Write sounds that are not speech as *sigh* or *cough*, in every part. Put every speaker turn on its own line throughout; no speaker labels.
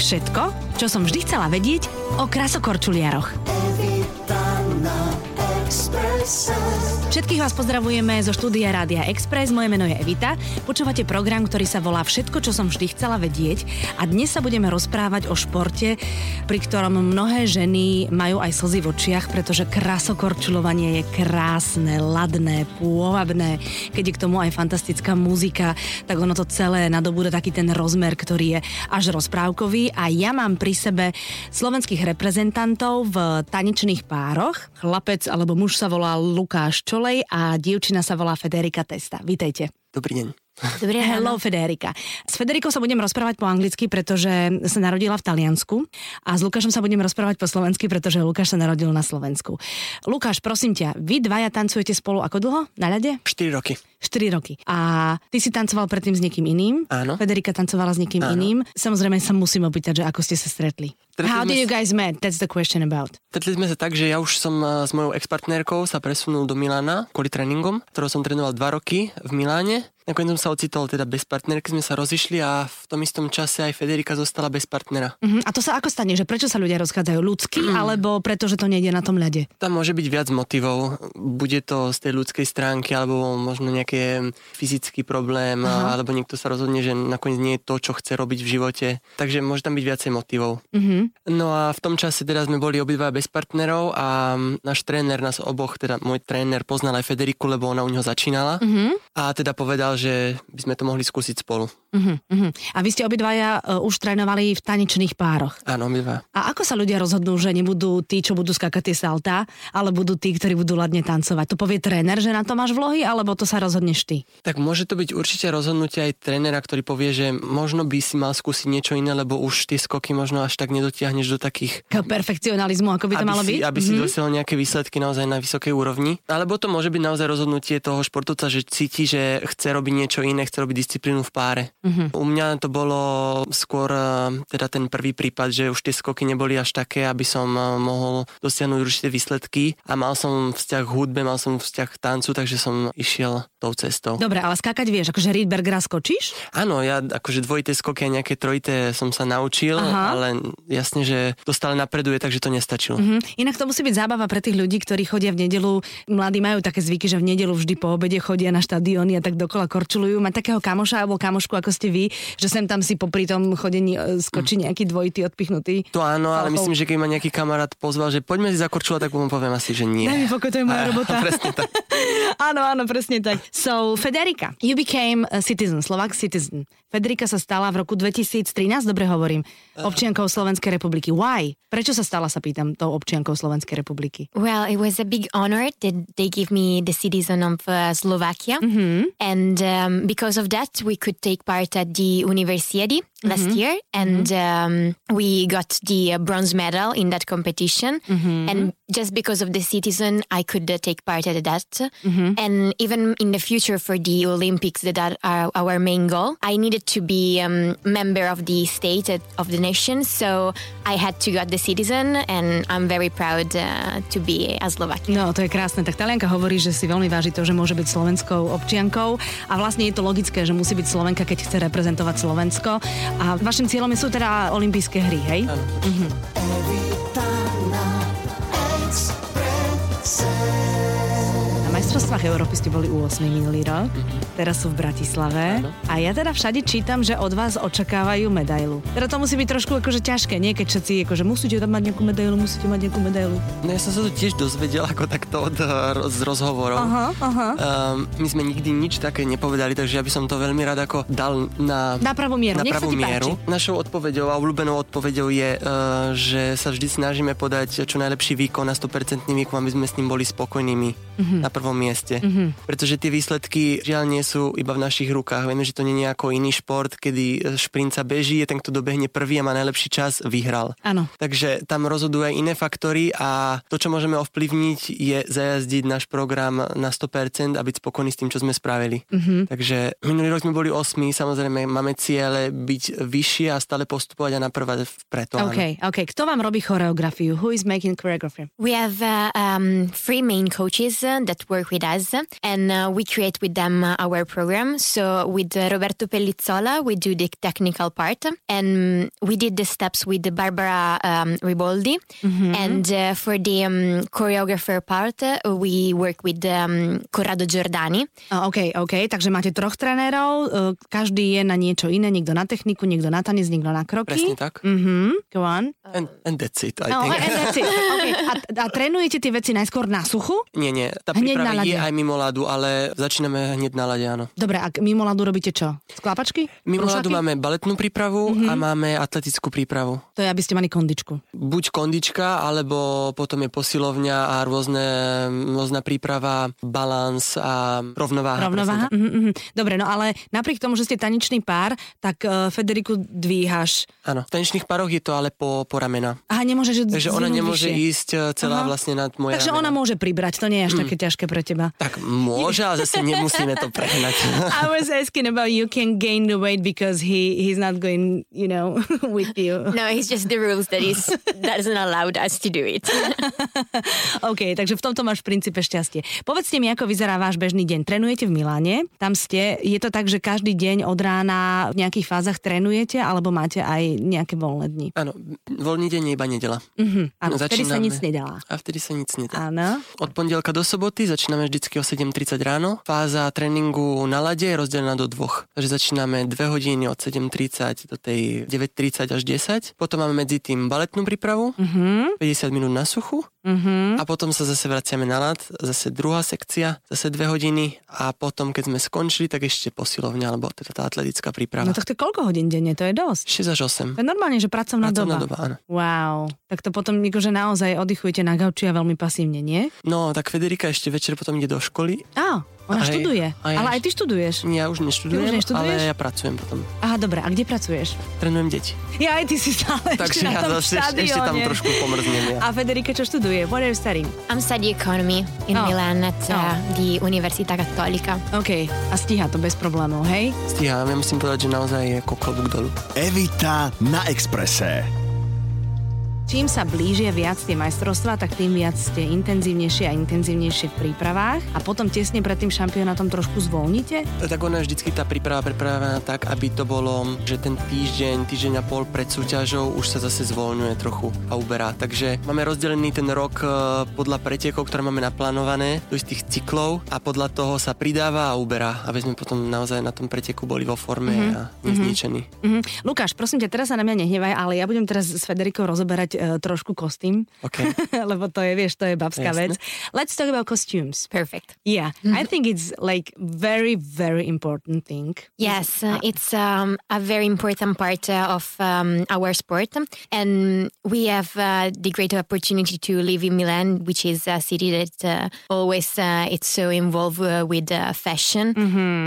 Všetko, čo som vždy chcela vedieť o krasokorčuliaroch. Všetkých vás pozdravujeme zo štúdia Rádia Express. Moje meno je Evita. Počúvate program, ktorý sa volá Všetko, čo som vždy chcela vedieť. A dnes sa budeme rozprávať o športe, pri ktorom mnohé ženy majú aj slzy v očiach, pretože krasokorčulovanie je krásne, ladné, pôvabné. Keď je k tomu aj fantastická muzika, tak ono to celé nadobúda taký ten rozmer, ktorý je až rozprávkový. A ja mám pri sebe slovenských reprezentantov v tanečných pároch. Chlapec alebo muž sa volá Lukáš Čolej a dievčina sa volá Federika Testa. Vítejte.
Dobrý deň.
Dobrý Hello, Federika. S Federikou sa budem rozprávať po anglicky, pretože sa narodila v Taliansku a s Lukášom sa budem rozprávať po slovensky, pretože Lukáš sa narodil na Slovensku. Lukáš, prosím ťa, vy dvaja tancujete spolu ako dlho na ľade?
4 roky.
4 roky. A ty si tancoval predtým s niekým iným?
Áno.
Federika tancovala s niekým
Áno.
iným. Samozrejme sa musím opýtať, že ako ste sa stretli.
Stretli
How
sme
did you
sa-
guys met? That's the question about.
Stretli sme sa tak, že ja už som eh, s mojou ex-partnerkou sa presunul do Milána kvôli tréningom, ktorou som trénoval 2 roky v Miláne. Nakoniec som sa ocitol teda bez partnerky, sme sa rozišli a v tom istom čase aj Federika zostala bez partnera.
Uh-huh. A to sa ako stane, že prečo sa ľudia rozchádzajú? Ľudsky, alebo preto, že to nejde na tom ľade?
Tam môže byť viac motivov. Bude to z tej ľudskej stránky, alebo možno nejaký fyzický problém,
Aha.
alebo niekto sa rozhodne, že nakoniec nie je to, čo chce robiť v živote. Takže môže tam byť viacej motivov.
Uh-huh.
No a v tom čase teda sme boli obidva bez partnerov a náš tréner nás oboch, teda môj tréner poznal aj Federiku, lebo ona u neho začínala
Uh-huh.
a teda povedal, že by sme to mohli skúsiť spolu.
Uh-huh. Uh-huh. A vy ste obidvaja uh, už trénovali v tanečných pároch.
Áno, obidva.
A ako sa ľudia rozhodnú, že nebudú tí, čo budú skákať tie saltá, ale budú tí, ktorí budú ladne tancovať? To povie tréner, že na to máš vlohy, alebo to sa rozhodneš ty?
Tak môže to byť určite rozhodnutie aj trénera, ktorý povie, že možno by si mal skúsiť niečo iné, lebo už tie skoky možno až tak nedotiahneš do takých
K perfekcionalizmu, ako by to malo
si,
byť?
aby si
Mhm.
dosiahol nejaké výsledky naozaj na vysokej úrovni. Alebo to môže byť naozaj rozhodnutie toho športovca, že cíti, že chce robiť niečo iné, chce robiť disciplínu v páre.
Mhm.
U mňa to bolo skôr eh, teda ten prvý prípad, že už tie skoky neboli až také, aby som eh, mohol dosiahnuť určité výsledky a mal som vzťah k hudbe, mal som vzťah k tancu, takže som išiel tou cestou.
Dobre, ale skákať vieš, akože Riedbergera skočíš?
Áno, ja akože dvojité skoky a nejaké trojité som sa naučil,
Aha.
ale jasne, že to stále napreduje, takže to nestačilo.
Mhm. Inak to musí byť zábava pre tých ľudí, ktorí chodia v nedelu. Mladí majú také zvyky, že v nedelu vždy po obede chodia na štadióny a tak dokola korčulujú. Má takého kamoša alebo kamošku, ako ste vy, že sem tam si popri tom chodení e, skočí nejaký dvojitý odpichnutý.
To áno, ale myslím, že keď ma nejaký kamarát pozval, že poďme si zakorčulovať, tak mu poviem asi, že nie.
Daj mi pokoj, to je moja *laughs* robota.
Presne tak. *laughs*
áno, áno, presne tak. So, Federica, you became a citizen, Slovak citizen. Federica sa stala v roku 2013, dobre hovorím, občiankou Slovenskej republiky. Why? Prečo sa stala, sa pýtam, tou občiankou Slovenskej republiky?
Well, it was a big honor that they give me the citizen of uh, Slovakia. And um, because of that, we could take part at the Universiadi last year. And um, we got the uh, bronze medal in that competition. And just because of the citizen, I could uh, take part at that. And even in the future for the Olympics, that are our main goal, I needed to be um, member of the state uh, of the nation. So I had to get the citizen, and I'm very proud uh, to be a Slovak.
No, to je krásne. Tak Talianka hovorí, že si veľmi váži to, že môže byť slovenskou občiankou a vlastne je to logické, že musí byť Slovenka, keď chce reprezentovať Slovensko. A vašim cieľom sú teda olympijské hry, hej? Mhm. Majstrovstvách Európy ste boli u 8 minulý rok, teraz sú v Bratislave
Áno.
a ja teda všade čítam, že od vás očakávajú medailu. Teda to musí byť trošku akože ťažké, nie? Keď všetci akože musíte tam mať nejakú medailu, musíte mať nejakú medailu.
No ja som sa to tiež dozvedel ako takto od, eh, z rozhovorov.
Aha, aha.
Um, my sme nikdy nič také nepovedali, takže ja by som to veľmi rád ako dal na,
Na pravú mieru,
na pravú mieru.
páči.
Našou odpoveďou a obľúbenou odpoveďou je, uh, že sa vždy snažíme podať čo najlepší výkon na 100% výkon, aby sme s ním boli spokojnými
Mhm.
na prvom mieste. Pretože tie výsledky žiaľ nie sú iba v našich rukách. Vieme, že to nie je ako iný šport, kedy šprint sa beží, je ten, kto dobehne prvý a má najlepší čas, vyhral.
Áno.
Takže tam rozhodujú aj iné faktory a to, čo môžeme ovplyvniť, je zajazdiť náš program na 100% a byť spokojní s tým, čo sme spravili. Mm-hmm. Takže minulý rok sme boli osmi, samozrejme máme ciele byť vyššie a stále postupovať a naprvať vpred. to áno.
OK, OK. Kto vám robí choreografiu? Who is making choreography?
We have uh, um, three main coaches uh, that work with us, and uh, we create with them uh, our program. So with uh, Roberto Pellizzola, we do the technical part, and we did the steps with Barbara um, Riboldi. And uh, for the um, choreographer part, uh, we work with um, Corrado Giordani.
A, OK, OK, takže máte troch trénerov, každý je na niečo iné, niekto na techniku, niekto na tanec, niekto na kroky.
Presne tak.
Mhm, go on.
And, and that's it, I
No,
think.
and that's it. *laughs* Okay. A, a trénujete tie veci najskôr na suchu?
Nie, nie, tá
Hneď na lade.
je aj mimo ľadu, ale začíname hneď na lade, áno.
Dobre, a mimo ľadu robíte čo? Sklapačky?
Mimo
Prúšaky?
máme baletnú prípravu
Mhm.
a máme atletickú prípravu.
To je, aby ste mali kondičku.
Buď kondička, alebo potom je posilovňa a rôzne, rôzna príprava, balans a rovnováha.
Rovnováha? Mhm, mhm. Dobre, no ale napriek tomu, že ste tanečný pár, tak uh, Federiku dvíhaš.
Áno, v tanečných pároch je to ale po, po ramena.
Aha, nemôže, že
Takže ona nemôže
vyššie.
ísť e, celá
Aha.
vlastne nad moje
Takže
ramena.
ona môže pribrať, to nie je až také ťažké pre teba.
Tak môže, ale zase nemusíme to prehnať. *laughs*
I was asking about you can gain the weight because he he's not going, you know, *laughs* with you.
No, it's just the rules that is doesn't allow us to do it. *laughs*
OK, takže v tomto máš v princípe šťastie. Povedzte mi, ako vyzerá váš bežný deň. Trénujete v Miláne, tam ste. Je to tak, že každý deň od rána v nejakých fázach trénujete, alebo máte aj nejaké voľné dni?
Áno, voľný deň je iba nedela.
Mhm. Áno, vtedy sa nic nedala.
A vtedy sa nic nedá.
Áno.
Od pondelka do soboty začíname vždycky o 7.30 ráno. Fáza tréningu na lade je rozdelená do dvoch. Takže začíname 2 hodiny od 7.30 do tej 9.30 až 10. Potom máme medzi tým baletnú prípravu,
Mhm.
50 minút na suchu.
Mhm.
A potom sa zase vraciame na lad, zase druhá sekcia, zase 2 hodiny a potom, keď sme skončili, tak ešte posilovňa, alebo teda tá atletická príprava.
No tak to je koľko hodín denne? To je dosť.
6 až 8.
To je normálne, že pracovná,
Pracovná
doba.
doba, áno.
Wow. Tak to potom akože naozaj oddychujete na gauči a veľmi pasívne, nie?
No, tak Federika ešte večer potom ide do školy.
Á, ona
Aj-
študuje.
aj-
Ale aj ty študuješ.
Ja už neštudujem,
Ty už neštuduješ?
ale ja pracujem potom.
Aha, dobre. A kde pracuješ?
Trénujem deti.
Ja aj ty si stále
Takže
ešte na
ja
tom
zase ešte, ešte tam trošku pomrznem. Ja.
A Federika čo študuje? What are you studying?
I'm studying economy in
Oh.
Milan at uh,
Oh.
the Università Cattolica.
OK. A stíha to bez problémov, hej?
Stíham, ja musím povedať, že naozaj je ako klobúk dolu.
Evita na Exprese.
Čím sa blížia viac tie majstrovstvá, tak tým viac ste intenzívnejšie a intenzívnejšie v prípravách a potom tesne pred tým šampionátom trošku zvolnite?
Tak ona je vždycky tá príprava pripravená tak, aby to bolo, že ten týždeň, týždeň a pol pred súťažou už sa zase zvoľňuje trochu a uberá. Takže máme rozdelený ten rok e, podľa pretekov, ktoré máme naplánované do istých cyklov a podľa toho sa pridáva a uberá, aby sme potom naozaj na tom preteku boli vo forme mm-hmm. a nezničení.
Mhm. Lukáš, prosím ťa, teraz sa na mňa nehnevaj, ale ja budem teraz s Federikou rozoberať e, trošku kostým,
OK. *laughs*
lebo to je, vieš, to je babská
Jasné.
vec. Let's talk about costumes.
Perfect.
Yeah, I think it's like very, very important thing.
Yes, uh, it's um, a very important part uh, of um, our sport, and we have uh, the great opportunity to live in Milan, which is a city that uh, always uh, it's so involved uh, with uh, fashion,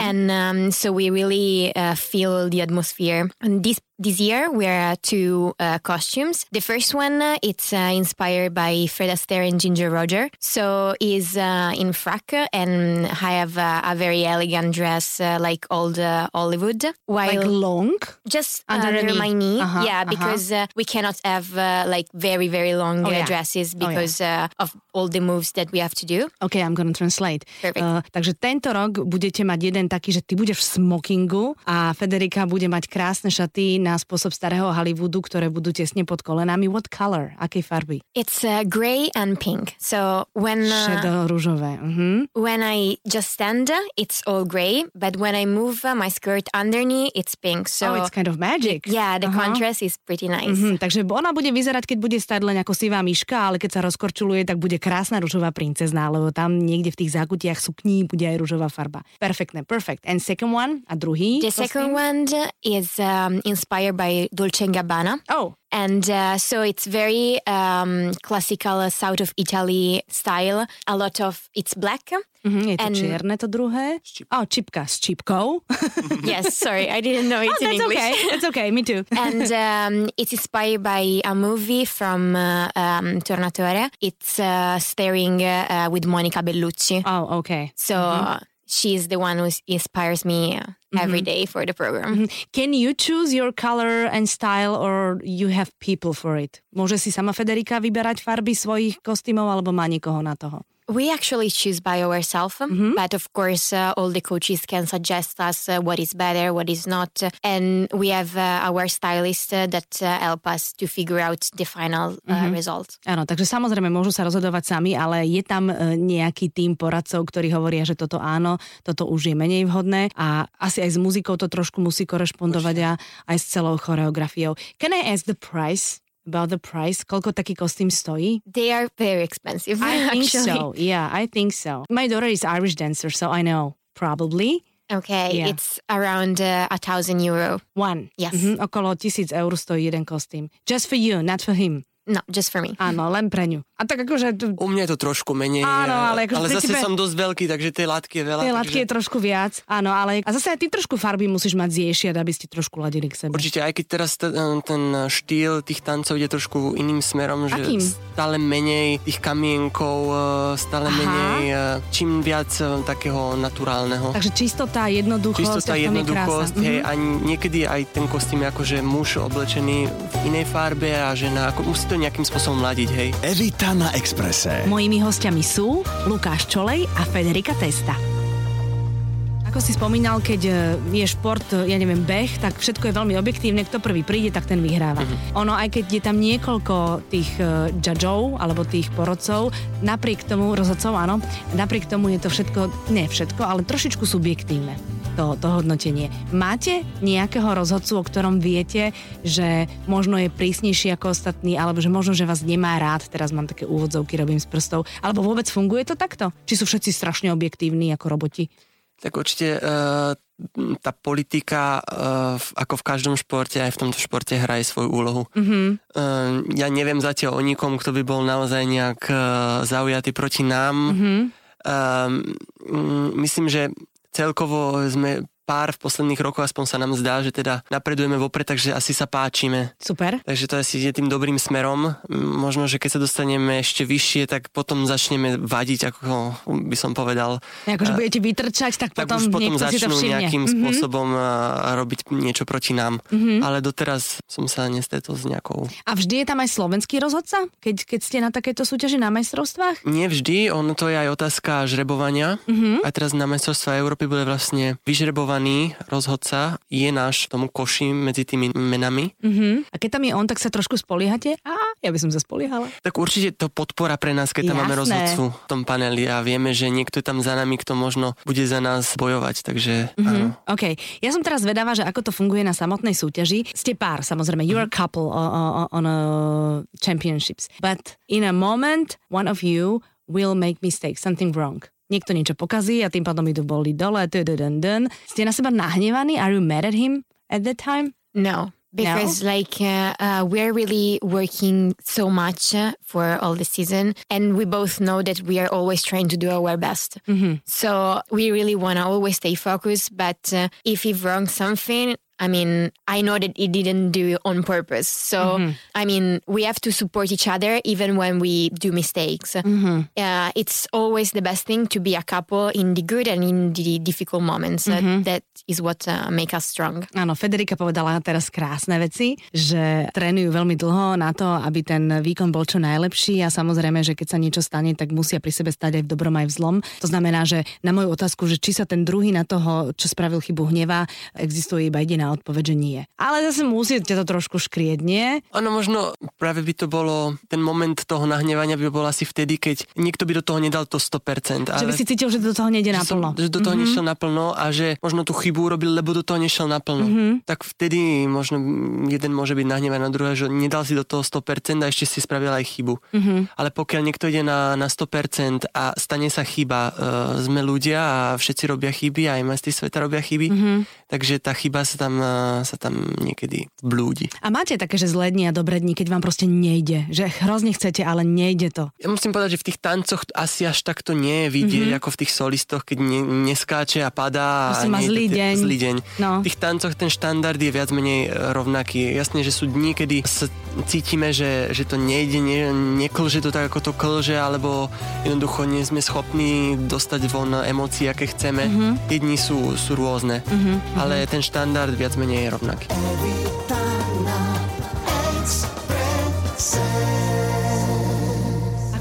and um, so we really uh, feel the atmosphere. And this this year we are uh, two uh, costumes. The first one uh, it's uh, inspired by Fred Astaire and Ginger Roger, so is uh, in frock, and I have uh, a very elegant dress uh, like old uh, Hollywood, while
Like long?
just
Under
under,
knee.
my knee.
Uh-huh,
yeah,
uh-huh.
because uh, we cannot have uh, like very very long
Oh, yeah.
dresses
Oh, yeah.
because uh, of all the moves that we have to do.
OK, I'm gonna translate.
Perfect.
Takže tento rok budete mať jeden taký, že ty budeš v smokingu a Federika bude mať krásne šaty na spôsob starého Hollywoodu, ktoré budú tesne pod kolenami. What color? Akej farby?
It's uh, gray and pink. So when uh,
Šedo, rúžové. Uh-huh.
when I just stand, it's all gray, but when I move uh, my skirt underneath, it's pink. So
oh, it's kind of magic.
yeah, the
Aha.
contrast is pretty nice.
Mhm, takže ona bude vyzerať, keď bude stať len ako sivá myška, ale keď sa rozkorčuluje, tak bude krásna ružová princezná, lebo tam niekde v tých zákutiach sukní bude aj ružová farba. Perfektné, perfect. And second one, a druhý?
The second one is um, inspired by Dolce and Gabbana.
Oh,
And uh, so it's very um, classical uh, south of Italy style. A lot of it's black.
mhm, je to
And-
čierne to druhé. Oh, čipka s čipkou. *laughs*
yes, sorry, I didn't know it's
oh,
in
that's
English.
okay, that's okay, me too. *laughs*
and um, it's inspired by a movie from uh, um, Tornatore. It's uh, starring uh, uh, with Monica Bellucci.
Oh, okay.
So uh, she's the one who inspires me uh, every day for the program.
Can you choose your color and style or you have people for it? Môže si sama Federika vyberať farby svojich kostýmov alebo má niekoho na toho?
We actually choose by ourselves,
Mm-hmm.
but of course, uh, all the coaches can suggest us uh, what is better, what is not, and we have uh, our stylist uh, that uh, help us to figure out the final uh,
Mm-hmm.
result.
Áno, takže samozrejme môžu sa rozhodovať sami, ale je tam e, nejaký tým poradcov, ktorí hovoria, že toto áno, toto už je menej vhodné a asi aj s muzikou to trošku musí korešpondovať a aj s celou choreografiou. Can I ask the price? About the price? Koľko taký kostým stojí?
They are very expensive.
I think
actually.
so. Yeah, I think so. My daughter is Irish dancer, so I know. Probably.
Okay,
Yeah.
it's around uh, a thousand euro.
One.
Yes.
Mhm, okolo tisíc eur stojí jeden kostým. Just for you, not for him.
No, just for me.
Áno, len pre ňu. A tak akože tu-
U mňa je to trošku menej,
Áno, ale akože
ale zase
princípe-
som dosť veľký, takže tej látky je veľa.
tej
takže...
látky je trošku viac. Áno, ale a zase aj ty trošku farby musíš mať zješiať, aby ste trošku ladili k sebe.
Určite, aj keď teraz ten, ten štýl tých tancov ide trošku iným smerom, že
Akým?
stále menej tých kamienkov, eh, stále
Aha.
menej, eh, čím viac eh, takého naturálneho.
Takže čistota, jednoduchosť
Čistota,
je
jednoduchosť,
krása.
hej,
Mhm.
a niekedy aj ten kostým je akože muž oblečený v inej farbe a žena, ako musí to nejakým spôsobom ladiť, hej.
Evita na Exprese.
Mojimi hostiami sú Lukáš Čolej a Federika Testa. Ako si spomínal, keď e, je šport, e, ja neviem, beh, tak všetko je veľmi objektívne. Kto prvý príde, tak ten vyhráva. Ono, aj keď je tam niekoľko tých uh, judgeov, alebo tých porodcov, napriek tomu, rozhodcov, áno, napriek tomu je to všetko, ne všetko, ale trošičku subjektívne. To, to hodnotenie. Máte nejakého rozhodcu, o ktorom viete, že možno je prísnejší ako ostatní, alebo že možno, že vás nemá rád, teraz mám také úvodzovky, robím z prstov, alebo vôbec funguje to takto? Či sú všetci strašne objektívni ako roboti?
Tak určite uh, tá politika v- ako v každom športe, aj v tomto športe hraje svoju úlohu.
Mhm.
Uh, ja neviem zatiaľ o nikom, kto by bol naozaj nejak zaujatý proti nám.
Mhm.
Um, mm, myslím, že celkovo sme pár v posledných rokoch, aspoň sa nám zdá, že teda napredujeme vopred, takže asi sa páčime.
Super.
Takže to asi je tým dobrým smerom. Možno, že keď sa dostaneme ešte vyššie, tak potom začneme vadiť, ako by som povedal.
Akože budete vytrčať, tak
Tak
potom,
už potom
niekto si to
začnú nejakým
Mhm.
spôsobom robiť niečo proti nám. Ale doteraz som sa nestretol s nejakou...
A vždy je tam aj slovenský rozhodca, keď, keď ste na takéto súťaži na majstrovstvách?
Nie vždy, ono to je aj otázka žrebovania. A teraz na majstrovstvá Európy bude vlastne vyžrebovaný rozhodca, je náš tomu koši medzi tými menami.
Uh-huh. A keď tam je on, tak sa trošku spoliehate? Á, ja by som sa spoliehala.
Tak určite to podpora pre nás, keď tam máme
Jasné.
rozhodcu v tom paneli a vieme, že niekto je tam za nami, kto možno bude za nás bojovať, takže áno.
OK. Ja som teraz vedavá, že ako to funguje na samotnej súťaži. Ste pár, samozrejme. You're a couple o- o- o- on a championships. But in a moment, one of you will make mistake, something wrong. Niekto niečo pokazí a tým pádom idú boli dole. Ste na seba nahnevaní? Are you mad at him at that time?
No, because like uh, uh, we're really working so much uh, for all the season, and we both know that we are always trying to do our best. So we really want to always stay focused. But uh, if he wrong something. I mean, I know that he didn't do it on purpose. So, I mean, we have to support each other even when we do mistakes. Uh, it's always the best thing to be a couple in the good and in the difficult moments. Uh, that is what uh, make us strong.
Áno, Federika povedala teraz krásne veci, že trénujú veľmi dlho na to, aby ten výkon bol čo najlepší a samozrejme, že keď sa niečo stane, tak musia pri sebe stať aj v dobrom aj v zlom. To znamená, že na moju otázku, že či sa ten druhý na toho, čo spravil chybu hnevá, existuje iba jediná odpoveď, že nie. Ale zase musíte to trošku škrieť, nie?
Ono možno práve by to bolo, ten moment toho nahnevania by bol asi vtedy, keď niekto by do toho nedal to 100%.
Že by si cítil, že do toho nejde
že som-. Že do toho mm-hmm. nešiel naplno a že možno tú chybu urobil, lebo do toho nešiel naplno. Mm-hmm. Tak vtedy možno jeden môže byť nahnevaný na druhé, že nedal si do toho 100% a ešte si spravil aj chybu. Mm-hmm. Ale pokiaľ niekto ide na, na 100% a stane sa chyba, uh, sme ľudia a všetci robia chyby, aj majstri sveta robia chyby, mm-hmm. Takže tá chyba sa tam, uh, sa tam niekedy blúdi.
A máte také, že zlé dni a dobré dni, keď vám proste nejde. Že hrozne chcete, ale nejde to.
Ja musím povedať, že v tých tancoch asi až takto nie je vidieť, mm-hmm. ako v tých solistoch, keď ne, neskáče a padá.
Proste
a
má zlý
to-
deň.
Zlý deň.
No.
V tých tancoch ten štandard je viac menej e, rovnaký. Jasne, že sú dni, kedy sa cítime, že, že to nejde, ne, neklže to tak, ako to klže, alebo jednoducho nie sme schopní dostať von emócie, aké chceme. Mm-hmm. Tie dni sú, sú rôzne, mm-hmm. Ale ten štandard viac menej je rovnaký.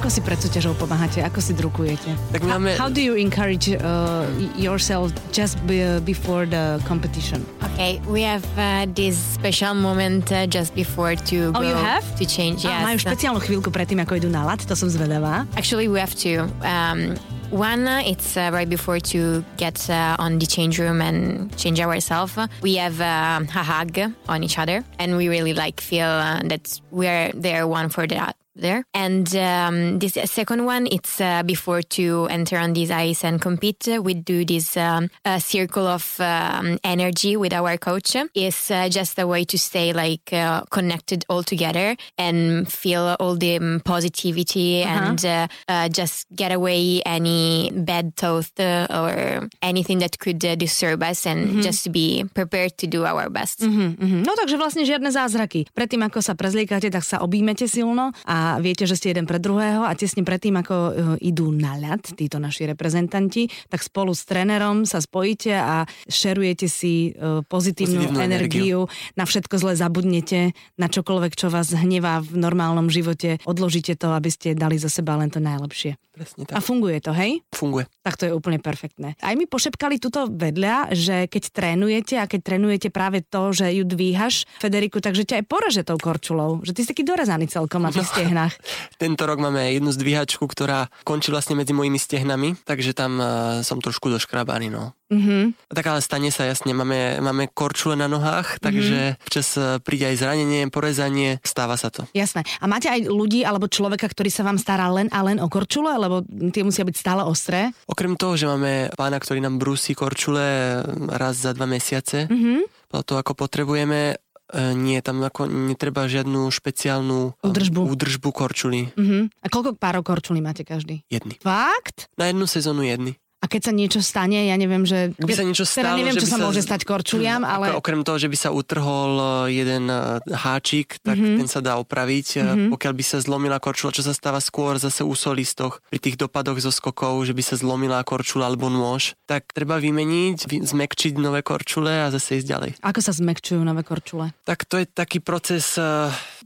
Ako si pred súťažou pomáhate? Ako si drukujete?
Tak máme...
How do you encourage uh, yourself just be, before the competition?
Okay, we have uh, this special moment uh, just before to
Oh,
go
you have?
to change.
Yes.
Yes.
majú špeciálnu chvíľku predtým, ako idú na lat, to som zvedavá.
Actually, we have two. Um, one, it's uh, right before to get uh, on the change room and change ourselves. We have uh, a hug on each other, and we really like feel uh, that we're there one for the there. And um, this second one, it's uh, before to enter on this ice and compete. We do this um, uh, circle of um, energy with our coach. It's uh, just a way to stay like uh, connected all together and feel all the um, positivity and uh, uh, just get away any bad thought uh, or anything that could uh, disturb us and just be prepared to do our best.
Mhm. No takže vlastne žiadne zázraky. Predtým, ako sa prezliekate, tak sa objímete silno a viete, že ste jeden pre druhého a tesne predtým, ako uh, idú na ľad, títo naši reprezentanti, tak spolu s trénerom sa spojíte a šerujete si uh, pozitívnu,
Pozitívnu
energiu, na všetko zle zabudnete, na čokoľvek, čo vás hnevá v normálnom živote, odložíte to, aby ste dali za seba len to najlepšie.
Presne
A
tak.
funguje to, hej?
Funguje.
Tak to je úplne perfektné. Aj mi pošepkali tuto vedľa, že keď trénujete a keď trénujete práve to, že ju dvíhaš, Federiku, takže ťa aj poreže tou korčulou. Že ty si taký dorezaný celkom na tých *laughs* stehnách.
Tento rok máme jednu zdvíhačku, ktorá končí vlastne medzi mojimi stehnami, takže tam uh, som trošku doškrabaný, no.
Mhm.
Tak ale stane sa jasne, máme, máme korčule na nohách, takže včas eh, príde aj zranenie, porezanie, stáva sa to.
Jasné. A máte aj ľudí alebo človeka, ktorý sa vám stará len a len o korčule, lebo tie musia byť stále ostré?
Okrem toho, že máme pána, ktorý nám brúsi korčule eh, raz za dva mesiace,
Mhm.
podľa toho, ako potrebujeme, nie, tam ako netreba žiadnu špeciálnu eh,
Údržbu.
údržbu korčuli.
Mhm. A koľko párov korčulí máte každý?
Jedny.
Fakt?
Na jednu sezónu jedny.
A keď sa niečo stane, ja neviem, že...
By sa niečo
teda
stalo,
neviem,
že
čo sa
sa-
môže stať korčuliam, ale...
Okrem toho, že by sa utrhol eh, jeden eh, háčik, tak
Mhm.
mm-hmm. ten sa dá opraviť. Mm-hmm. Pokiaľ by sa zlomila korčula, čo sa stáva skôr zase u solistoch, pri tých dopadoch zo skokov, že by sa zlomila korčula alebo nôž, tak treba vymeniť, vy- zmekčiť nové korčule a zase ísť ďalej.
Ako sa zmekčujú nové korčule?
Tak to je taký proces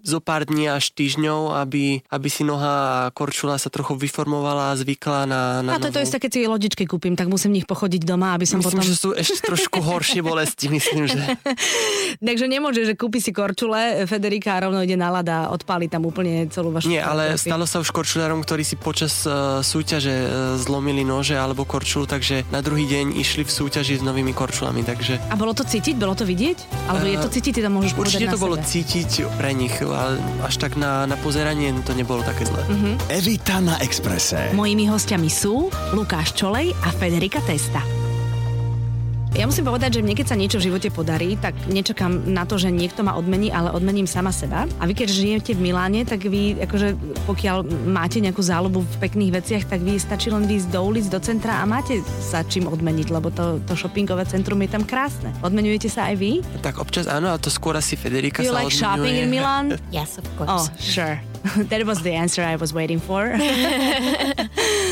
zo pár dní až týždňov, aby, aby si noha korčula sa trochu vyformovala a zvykla na, na
A to je to isté, keď si lodičky kúpim, tak musím v nich pochodiť doma, aby som
Myslím,
potom...
že sú ešte trošku horšie bolesti, myslím, že... *laughs*
Takže nemôže, že kúpi si korčule, Federika a rovno ide na lada a odpáli tam úplne celú vašu...
Nie, ale
choreografiu.
stalo sa už korčuliarom, ktorí si počas uh, súťaže uh, zlomili nože alebo korčulu, takže na druhý deň išli v súťaži s novými korčulami, takže
A bolo to cítiť? Bolo to vidieť? Alebo je to cítiť, ty to môžeš
určite
na
to bolo
sebe.
cítiť pre nich, ale až tak na, na pozeranie to nebolo také zlé.
Mhm.
Evita na Exprese.
Mojimi hostiami sú Lukáš Čolej a Federika Testa. Ja musím povedať, že mne keď sa niečo v živote podarí, tak nečakám na to, že niekto ma odmení, ale odmením sama seba. A vy keď žijete v Miláne, tak vy, akože pokiaľ máte nejakú záľubu v pekných veciach, tak vy stačí len výjsť do ulic, do centra a máte sa čím odmeniť, lebo to, to shoppingové centrum je tam krásne. Odmenujete sa aj vy?
Tak občas áno, a to skôr asi Federika
Do you
sa
like
odmenuje.
shopping in Milan? *laughs*
Yes, of
Oh,
course.
sure. *laughs* That was the answer I was waiting for. *laughs*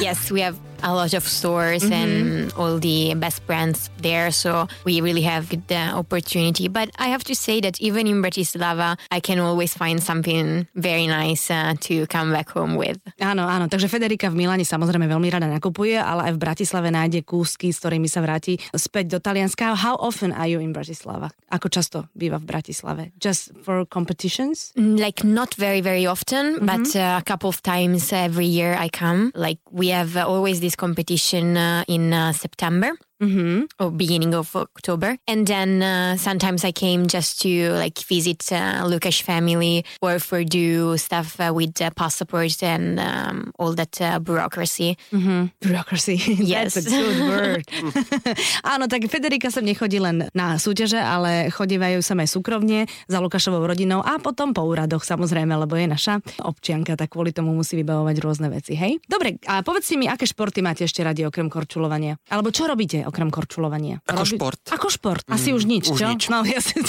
Yes, we have a lot of stores and all the best brands there, so we really have the opportunity. But I have to say that even in Bratislava, I can always find something very nice uh, to come back home with.
Áno, áno, takže Federika v Milane samozrejme veľmi rada nakupuje, ale aj v Bratislave nájde kúsky, s ktorými sa vráti späť do Talianska. How often are you in Bratislava? Ako často býva v Bratislave? Just for competitions?
Like not very very often, but uh, a couple of times every year I come. Like we have uh, always this competition uh, in uh, September.
Mm-hmm.
or beginning of October. And then uh, sometimes I came just to like visit uh, Luka's family or for do stuff uh, with uh, passports and um, all that uh, bureaucracy.
Bureaucracy.
Yes. *laughs*
That's a good word. *laughs* Áno, tak Federika sem nechodí len na súťaže, ale chodívajú sem aj súkromne za Lukášovou rodinou a potom po úradoch samozrejme, lebo je naša občianka, tak kvôli tomu musí vybavovať rôzne veci, hej? Dobre, a povedzte mi, aké športy máte ešte radi okrem korčulovania? Alebo čo robíte okrem korčulovania?
Ako šport.
Ako šport? Asi už nič,
už
čo?
nič.
No, ja, si,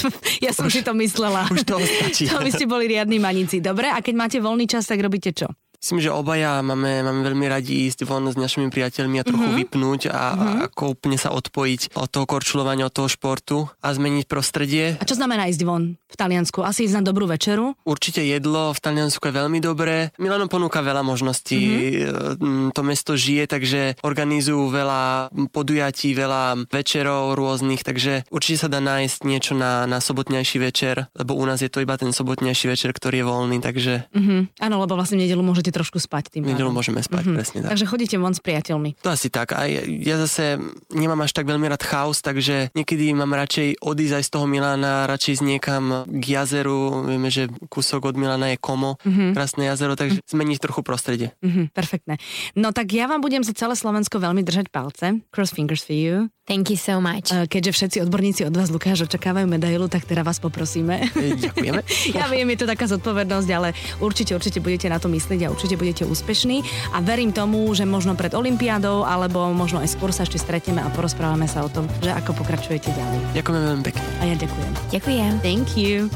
ja som si to myslela.
už toho stačí.
to by ste boli riadni manici. Dobre, a keď máte voľný čas, tak robíte čo?
Myslím, že obaja máme, máme veľmi radi ísť von s našimi priateľmi a trochu mm-hmm. vypnúť a, mm-hmm. a mhm. ako úplne sa odpojiť od toho korčulovania, od toho športu a zmeniť prostredie.
A čo znamená ísť von v Taliansku? Asi ísť na dobrú večeru?
Určite jedlo v Taliansku je veľmi dobré. Milano ponúka veľa možností. Mm-hmm. To mesto žije, takže organizujú veľa podujatí, veľa večerov rôznych, takže určite sa dá nájsť niečo na, na sobotnejší večer, lebo u nás je to iba ten sobotnejší večer, ktorý je voľný, takže...
Mm-hmm. Áno, lebo vlastne nedelu môžete trošku spať. Tým
nedelu môžeme spať, mm-hmm. presne tak.
Takže chodíte von s priateľmi.
To asi tak. A ja, ja zase nemám až tak veľmi rád chaos, takže niekedy mám radšej odísť aj z toho Milána, radšej z niekam k jazeru. Vieme, že kúsok od Milána je Komo, mm-hmm. krásne jazero, takže mm-hmm. zmeniť trochu prostredie.
Mm-hmm, perfektné. No tak ja vám budem za celé Slovensko veľmi držať palce. Cross fingers for you.
Thank you so much.
Keďže všetci odborníci od vás, Lukáš, očakávajú medailu, tak teda vás poprosíme.
Ďakujeme. *laughs*
ja viem, je to taká zodpovednosť, ale určite, určite budete na to myslieť a určite budete úspešní. A verím tomu, že možno pred Olympiádou, alebo možno aj skôr sa ešte stretneme a porozprávame sa o tom, že ako pokračujete ďalej.
Ďakujem veľmi pekne.
A ja ďakujem.
Ďakujem.
Thank you.